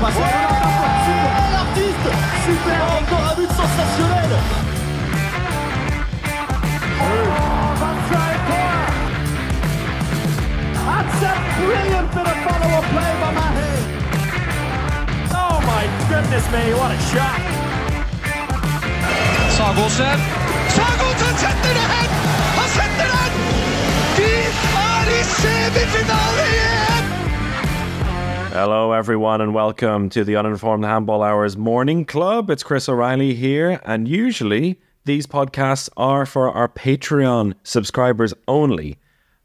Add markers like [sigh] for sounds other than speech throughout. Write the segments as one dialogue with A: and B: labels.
A: passe l'artiste, super, encore un but sensationnel. A brilliant follow-up play by. Oh my goodness me, what a shot.
B: Sagosen. Sagosen setter det hen! Han setter den! Vi er i semifinale!
C: Hello, everyone, and welcome to the Uninformed Handball Hours Morning Club. It's Chris O'Reilly here, and usually these podcasts are for our Patreon subscribers only.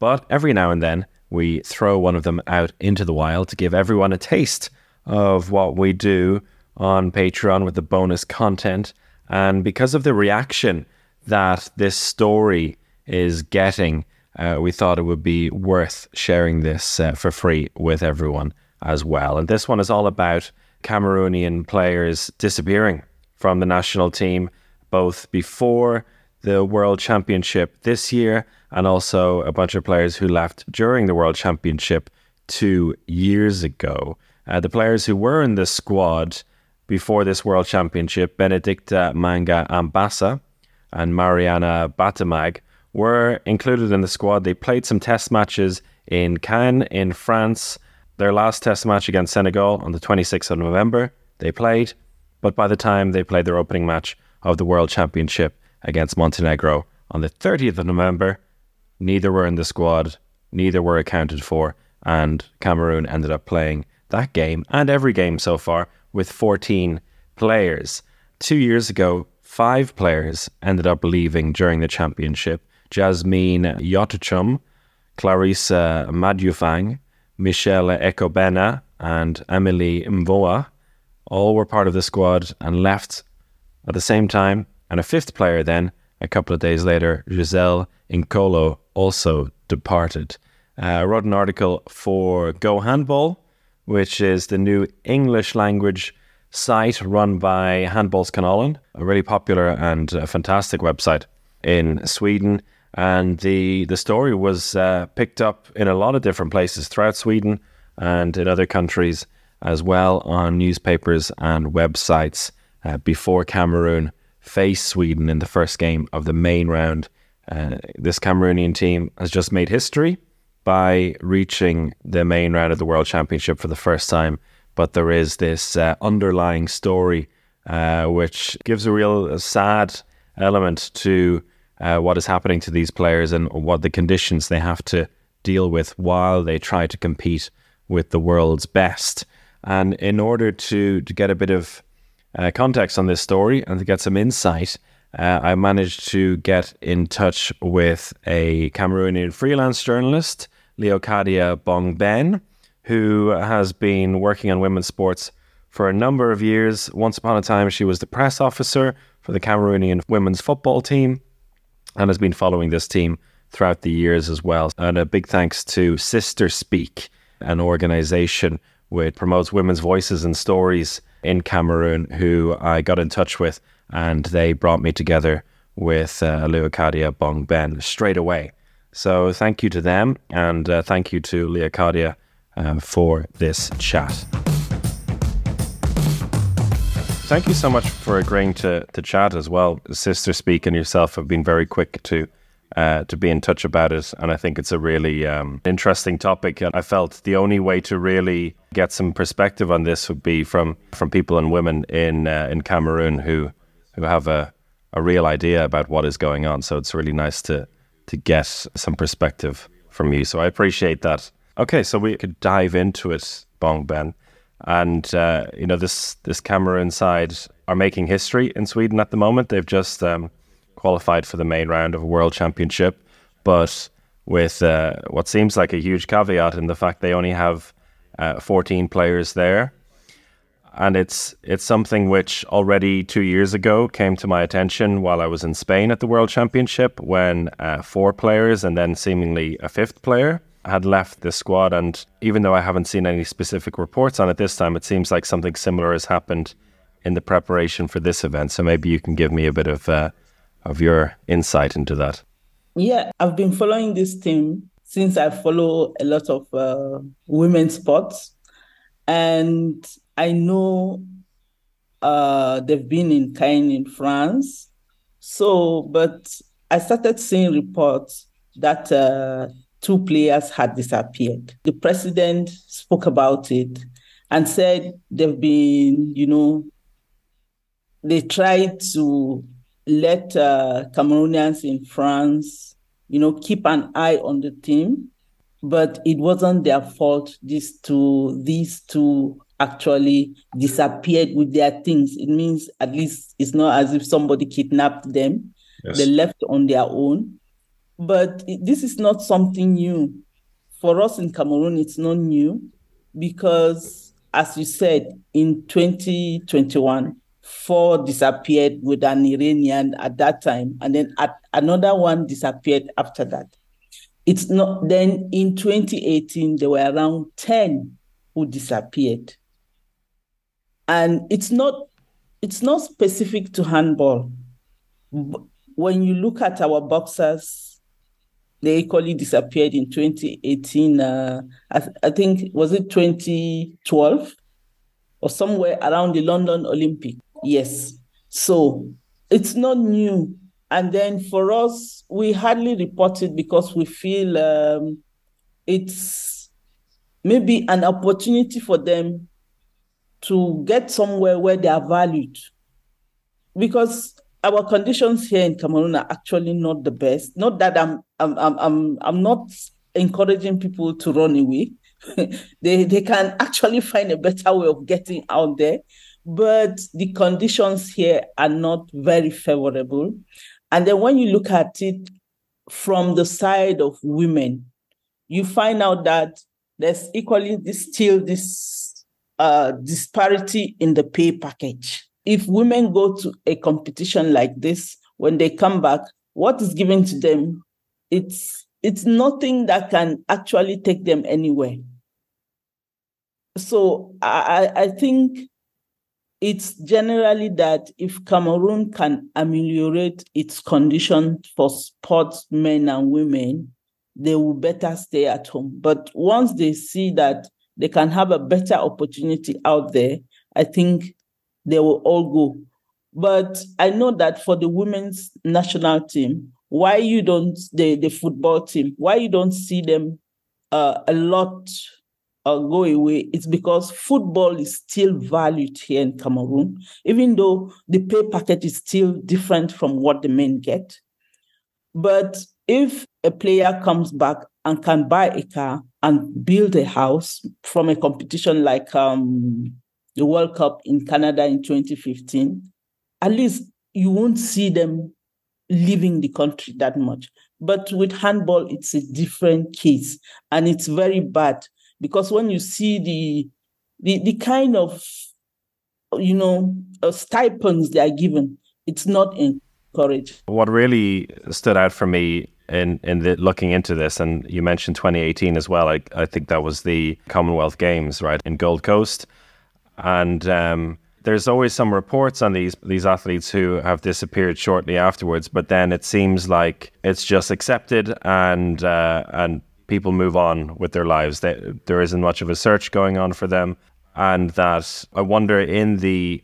C: But every now and then, we throw one of them out into the wild to give everyone a taste of what we do on Patreon with the bonus content. And because of the reaction that this story is getting, uh, we thought it would be worth sharing this uh, for free with everyone as well. And this one is all about Cameroonian players disappearing from the national team, both before the World Championship this year and also a bunch of players who left during the World Championship two years ago. Uh, the players who were in the squad before this World Championship, Benedicta Manga Ambassa and Mariana Batamag, were included in the squad. They played some test matches in Cannes, in France. Their last test match against Senegal on the 26th of November, they played. But by the time they played their opening match of the World Championship against Montenegro on the 30th of November, neither were in the squad, neither were accounted for, and Cameroon ended up playing that game and every game so far with 14 players. Two years ago, five players ended up leaving during the championship Jasmine Yotuchum, Clarissa Madufang, Michelle Ekobena, and Emily Mvoa all were part of the squad and left at the same time. And a fifth player then, a couple of days later, Giselle Nkolo, also departed. Uh, I wrote an article for Go Handball, which is the new English language site run by Handbollskanalen, a really popular and uh, fantastic website in Sweden. And the, the story was uh, picked up in a lot of different places throughout Sweden and in other countries as well on newspapers and websites uh, before Cameroon faced Sweden in the first game of the main round. Uh, this Cameroonian team has just made history by reaching the main round of the World Championship for the first time. But there is this uh, underlying story uh, which gives a real sad element to uh, what is happening to these players and what the conditions they have to deal with while they try to compete with the world's best. And in order to, to get a bit of uh, context on this story and to get some insight, uh, I managed to get in touch with a Cameroonian freelance journalist, Leocadia Bongben, who has been working on women's sports for a number of years. Once upon a time, she was the press officer for the Cameroonian women's football team and has been following this team throughout the years as well. And a big thanks to Sister Speak, an organization which promotes women's voices and stories in Cameroon, who I got in touch with, and they brought me together with uh, Leocadia Bongben straight away. So thank you to them, and uh, thank you to Leocadia uh, for this chat. Thank you so much for agreeing to, to chat as well. Sister Speak and yourself have been very quick to uh, to be in touch about it, and I think it's a really um, interesting topic. And I felt the only way to really get some perspective on this would be from from people and women in uh, in Cameroon who who have a a real idea about what is going on. So it's really nice to to get some perspective from you. So I appreciate that. Okay, so we could dive into it, Bongben. And uh, you know this this Cameroon side are making history in Sweden at the moment. They've just um, qualified for the main round of a World Championship, but with uh, what seems like a huge caveat in the fact they only have uh, 14 players there, and it's it's something which already two years ago came to my attention while I was in Spain at the World Championship when uh, four players and then seemingly a fifth player had left the squad. And even though I haven't seen any specific reports on it this time, it seems like something similar has happened in the preparation for this event. So maybe you can give me a bit of uh, of your insight into that.
D: Yeah, I've been following this team since I follow a lot of uh, women's sports, and I know uh, they've been in Caen in France. So, but I started seeing reports that uh, two players had disappeared. The president spoke about it and said they've been, you know, they tried to let uh, Cameroonians in France, you know, keep an eye on the team, but it wasn't their fault. These two, these two actually disappeared with their things. It means at least it's not as if somebody kidnapped them. Yes. They left on their own. But this is not something new. For us in Cameroon, it's not new because, as you said, in 2021, four disappeared with an Iranian at that time, and then another one disappeared after that. It's not then in 2018 there were around 10 who disappeared. And it's not it's not specific to handball. When you look at our boxers, they equally disappeared in 2018. Uh, I, th- I think was it 2012 or somewhere around the London Olympic. Yes. So it's not new. And then for us, we hardly report it because we feel um, it's maybe an opportunity for them to get somewhere where they are valued. Because our conditions here in Cameroon are actually not the best. Not that I'm I'm I'm I'm, I'm not encouraging people to run away. [laughs] they they can actually find a better way of getting out there but the conditions here are not very favorable. And then when you look at it from the side of women, you find out that there's equally this, still this uh, disparity in the pay package. If women go to a competition like this, when they come back, what is given to them, it's it's nothing that can actually take them anywhere. So I, I think it's generally that if Cameroon can ameliorate its condition for sports men and women, they will better stay at home. But once they see that they can have a better opportunity out there, I think they will all go. But I know that for the women's national team, why you don't the, the football team, why you don't see them uh, a lot uh, go away, it's because football is still valued here in Cameroon, even though the pay packet is still different from what the men get. But if a player comes back and can buy a car and build a house from a competition like um, the World Cup in Canada in 2015, at least you won't see them leaving the country that much. But with handball, it's a different case and it's very bad because when you see the the, the kind of you know uh, stipends they are given, it's not encouraged.
C: What really stood out for me in in the, looking into this, and you mentioned 2018 as well. I I think that was the Commonwealth Games, right, in Gold Coast, and. Um, there's always some reports on these these athletes who have disappeared shortly afterwards, but then it seems like it's just accepted and uh, and people move on with their lives. They, there isn't much of a search going on for them, and that I wonder in the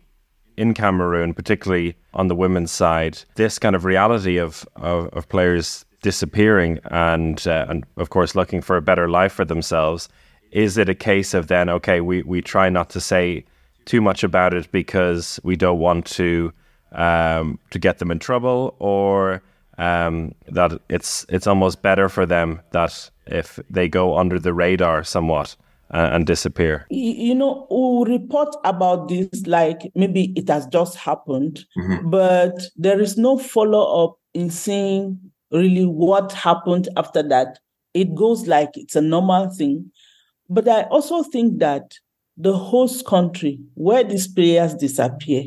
C: in Cameroon, particularly on the women's side, this kind of reality of of, of players disappearing and uh, and of course looking for a better life for themselves. Is it a case of then okay, we we try not to say too much about it because we don't want to um, to get them in trouble, or um, that it's it's almost better for them that if they go under the radar somewhat uh, and disappear.
D: You know, we report about this like maybe it has just happened, mm-hmm. but there is no follow up in seeing really what happened after that. It goes like it's a normal thing. But I also think that the host country where these players disappear,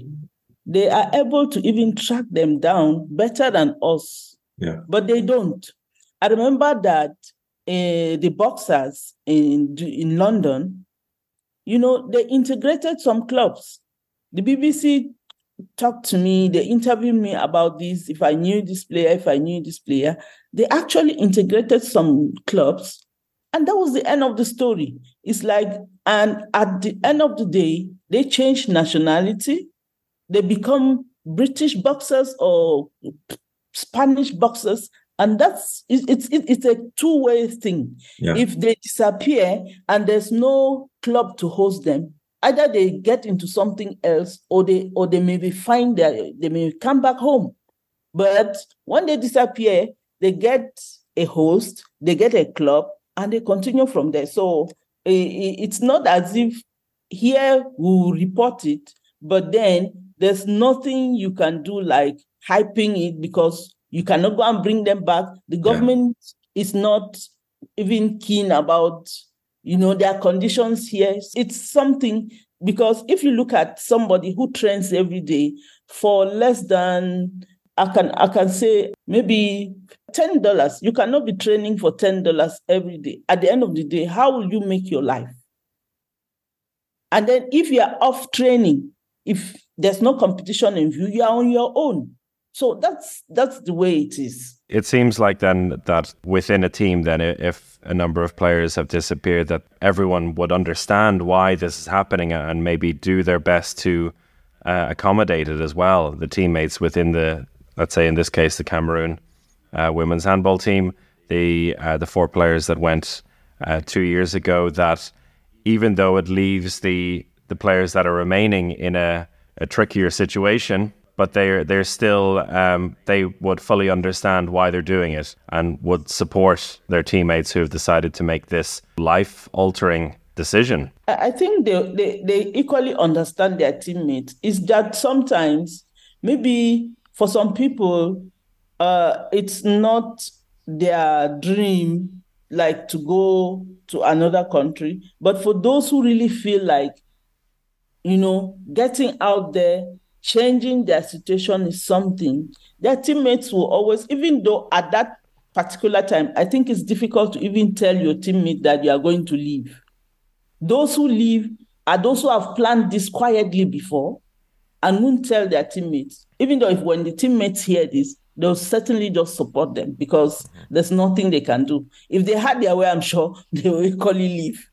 D: they are able to even track them down better than us.
C: Yeah.
D: But they don't. I remember that uh, the boxers in in London, you know, they integrated some clubs. The BBC talked to me, they interviewed me about this. If I knew this player, if I knew this player, they actually integrated some clubs, and that was the end of the story. It's like, and at the end of the day, they change nationality, they become British boxers or Spanish boxers, and that's it's it's, it's a two way thing. Yeah. If they disappear and there's no club to host them, either they get into something else or they or they maybe find that they may come back home. But when they disappear, they get a host, they get a club, and they continue from there. So it's not as if here we report it, but then there's nothing you can do like hyping it because you cannot go and bring them back. The government yeah. is not even keen about you know their conditions here. It's something because if you look at somebody who trains every day for less than I can I can say maybe ten dollars. You cannot be training for ten dollars every day. At the end of the day, how will you make your life? And then if you are off training, if there's no competition in view, you are on your own. So that's that's the way it is.
C: It seems like then that within a team, then if a number of players have disappeared, that everyone would understand why this is happening and maybe do their best to uh, accommodate it as well. The teammates within the, let's say in this case, the Cameroon uh, women's handball team, the uh, the four players that went uh, two years ago, that even though it leaves the the players that are remaining in a, a trickier situation, but they're they're still um, they would fully understand why they're doing it and would support their teammates who have decided to make this life altering decision.
D: I think they, they they equally understand their teammates. Is that sometimes maybe for some people uh, it's not their dream like to go to another country but for those who really feel like you know, getting out there, changing their situation is something. Their teammates will always, even though at that particular time, I think it's difficult to even tell your teammate that you are going to leave. Those who leave are those who have planned this quietly before and won't tell their teammates. Even though if when the teammates hear this, they'll certainly just support them because there's nothing they can do. If they had their way, I'm sure [laughs] they will equally leave.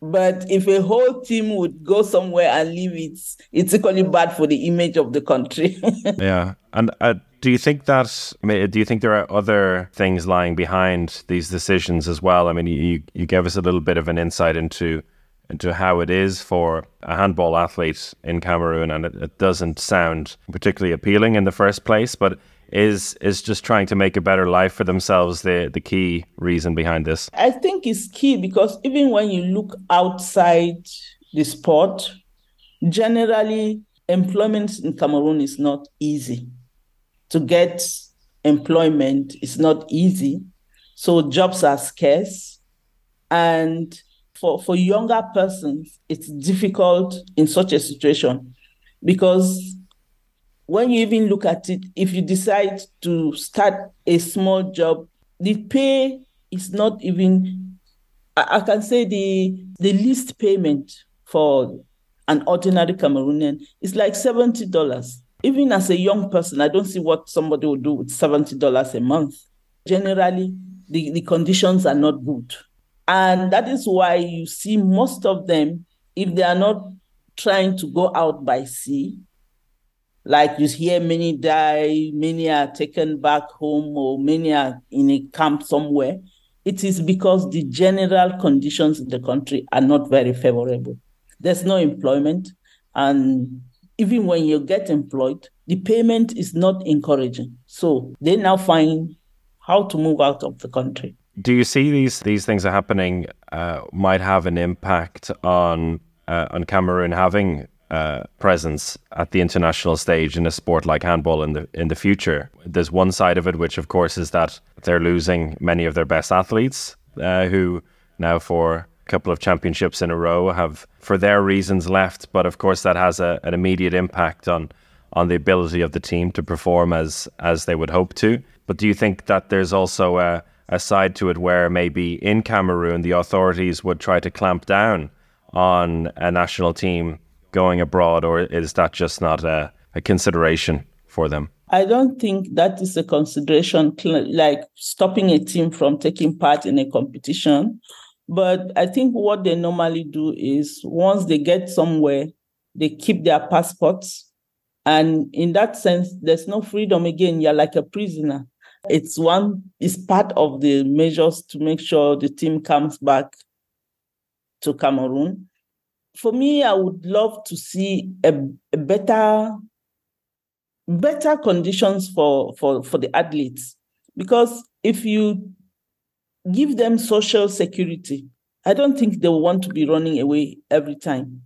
D: But if a whole team would go somewhere and leave it, it's equally bad for the image of the country. [laughs]
C: yeah. And uh, do you think that, do you think there are other things lying behind these decisions as well? I mean, you, you gave us a little bit of an insight into into how it is for a handball athlete in Cameroon, and it, it doesn't sound particularly appealing in the first place. But is is just trying to make a better life for themselves the the key reason behind this?
D: I think it's key because even when you look outside the sport, generally employment in Cameroon is not easy. To get employment is not easy. So jobs are scarce. And for, for younger persons, it's difficult in such a situation because when you even look at it, if you decide to start a small job, the pay is not even, I, I can say the, the least payment for an ordinary Cameroonian is like $70. Even as a young person, I don't see what somebody would do with $70 a month. Generally, the, the conditions are not good. And that is why you see most of them, if they are not trying to go out by sea, like you hear many die, many are taken back home, or many are in a camp somewhere. It is because the general conditions in the country are not very favorable. There's no employment. And even when you get employed, the payment is not encouraging. So they now find how to move out of the country.
C: Do you see these these things are happening uh, might have an impact on uh, on Cameroon having uh, presence at the international stage in a sport like handball in the in the future. There's one side of it, which of course is that they're losing many of their best athletes, uh, who now for a couple of championships in a row have, for their reasons, left. But of course, that has a, an immediate impact on on the ability of the team to perform as as they would hope to. But do you think that there's also a, a side to it where maybe in Cameroon the authorities would try to clamp down on a national team going abroad, or is that just not a, a consideration for them?
D: I don't think that is a consideration, like stopping a team from taking part in a competition. But I think what they normally do is once they get somewhere, they keep their passports. And in that sense, there's no freedom again. You're like a prisoner. It's one, it's part of the measures to make sure the team comes back to Cameroon. For me, I would love to see a, a better, better conditions for, for, for the athletes. Because if you give them social security, I don't think they want to be running away every time.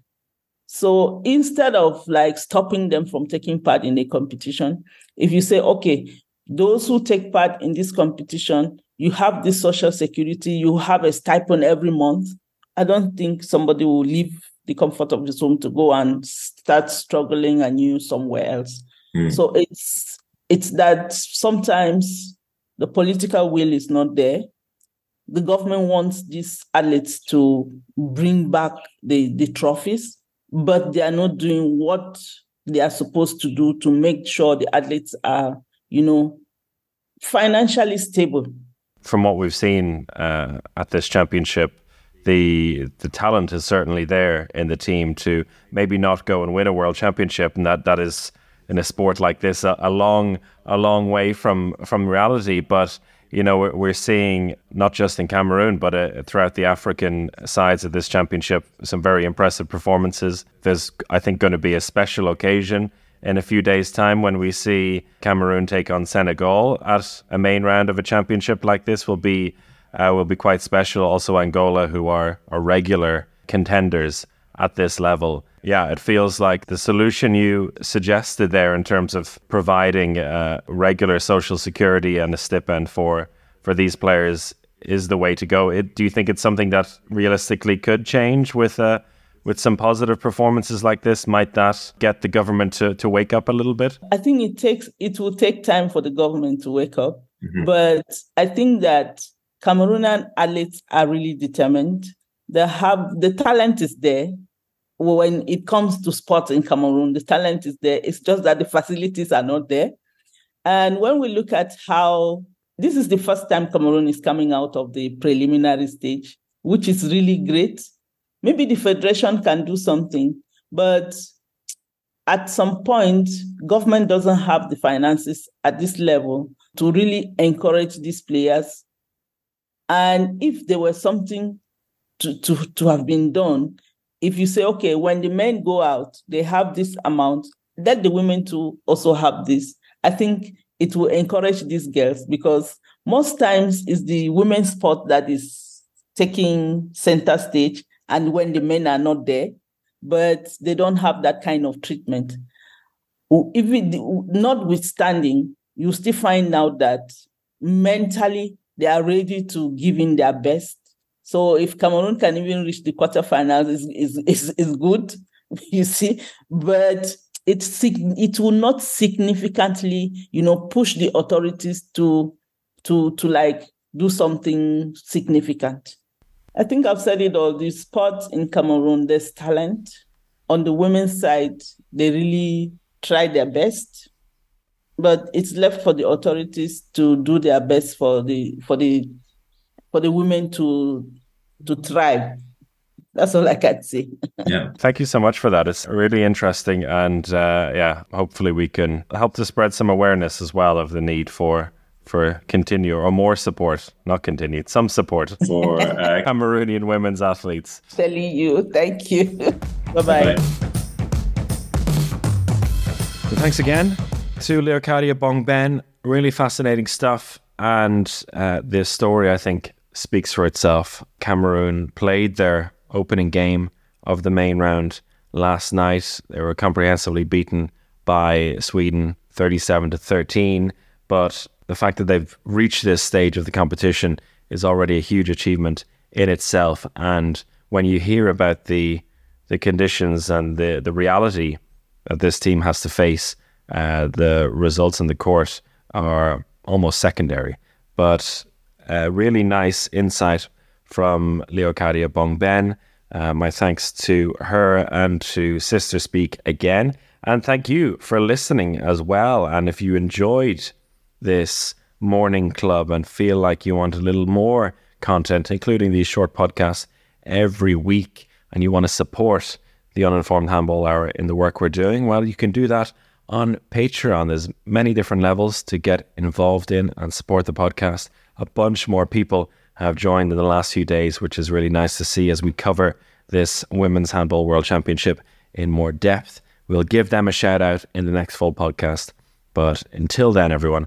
D: So instead of like stopping them from taking part in a competition, if you say, okay, those who take part in this competition, you have this social security, you have a stipend every month. I don't think somebody will leave the comfort of this home to go and start struggling anew somewhere else. Mm. So it's it's that sometimes the political will is not there the government wants these athletes to bring back the, the trophies, but they are not doing what they are supposed to do to make sure the athletes are, you know, financially stable.
C: From what we've seen uh, at this championship, the the talent is certainly there in the team to maybe not go and win a world championship, and that that is in a sport like this a, a long a long way from from reality, but you know, we're, we're seeing not just in Cameroon, but uh, throughout the African sides of this championship, some very impressive performances. There's, I think, going to be a special occasion in a few days' time when we see Cameroon take on Senegal at a main round of a championship like this. Will be uh, will be quite special. Also, Angola, who are, are regular contenders at this level. Yeah, it feels like the solution you suggested there in terms of providing uh, regular social security and a stipend for for these players is the way to go. It, do you think it's something that realistically could change with uh, with some positive performances like this? Might that get the government to, to wake up a little bit?
D: I think it takes it will take time for the government to wake up, mm-hmm. but I think that Cameroonian athletes are really determined. They have the talent is there when it comes to sports in Cameroon, the talent is there. It's just that the facilities are not there. And when we look at how this is the first time Cameroon is coming out of the preliminary stage, which is really great. Maybe the federation can do something, but at some point, government doesn't have the finances at this level to really encourage these players. And if there was something to, to, to have been done, if you say, okay, when the men go out, they have this amount, let the women to also have this. I think it will encourage these girls because most times it's the women's sport that is taking center stage and when the men are not there, but they don't have that kind of treatment. It, notwithstanding, you still find out that mentally they are ready to give in their best so if Cameroon can even reach the quarterfinals, is is is is good, [laughs] you see. But it's it will not significantly, you know, push the authorities to to to like do something significant. I think I've said it all. The sports in Cameroon, there's talent. On the women's side, they really try their best, but it's left for the authorities to do their best for the for the for the women to to thrive. That's all I can say. [laughs]
C: yeah. Thank you so much for that. It's really interesting. And uh, yeah, hopefully we can help to spread some awareness as well of the need for for continue or more support, not continued, some support for uh, [laughs] Cameroonian women's athletes.
D: Telling you, thank you. [laughs] bye bye.
C: Thanks again to Leocadia Bongben. Really fascinating stuff. And uh, this story, I think, speaks for itself. Cameroon played their opening game of the main round last night. They were comprehensively beaten by Sweden 37 to 13, but the fact that they've reached this stage of the competition is already a huge achievement in itself and when you hear about the the conditions and the the reality that this team has to face uh, the results in the court are almost secondary but a really nice insight from Leocadia Bongben. Uh, my thanks to her and to Sister Speak again. And thank you for listening as well. And if you enjoyed this morning club and feel like you want a little more content, including these short podcasts every week, and you want to support the Uninformed Handball Hour in the work we're doing? Well, you can do that on Patreon. There's many different levels to get involved in and support the podcast. A bunch more people have joined in the last few days, which is really nice to see as we cover this Women's Handball World Championship in more depth. We'll give them a shout out in the next full podcast. But until then, everyone,